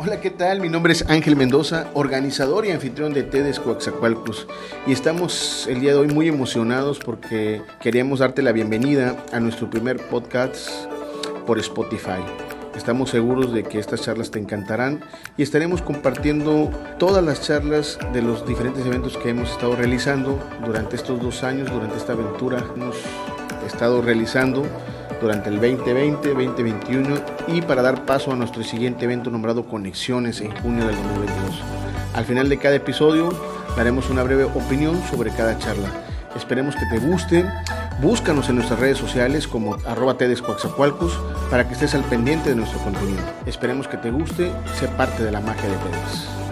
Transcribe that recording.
Hola, ¿qué tal? Mi nombre es Ángel Mendoza, organizador y anfitrión de TEDx Coaxacualcos. Y estamos el día de hoy muy emocionados porque queríamos darte la bienvenida a nuestro primer podcast por Spotify. Estamos seguros de que estas charlas te encantarán y estaremos compartiendo todas las charlas de los diferentes eventos que hemos estado realizando durante estos dos años, durante esta aventura. Hemos estado realizando durante el 2020, 2021 y para dar paso a nuestro siguiente evento nombrado Conexiones en junio del 2022. Al final de cada episodio daremos una breve opinión sobre cada charla. Esperemos que te guste. Búscanos en nuestras redes sociales como arroba para que estés al pendiente de nuestro contenido. Esperemos que te guste, sé parte de la magia de TEDx.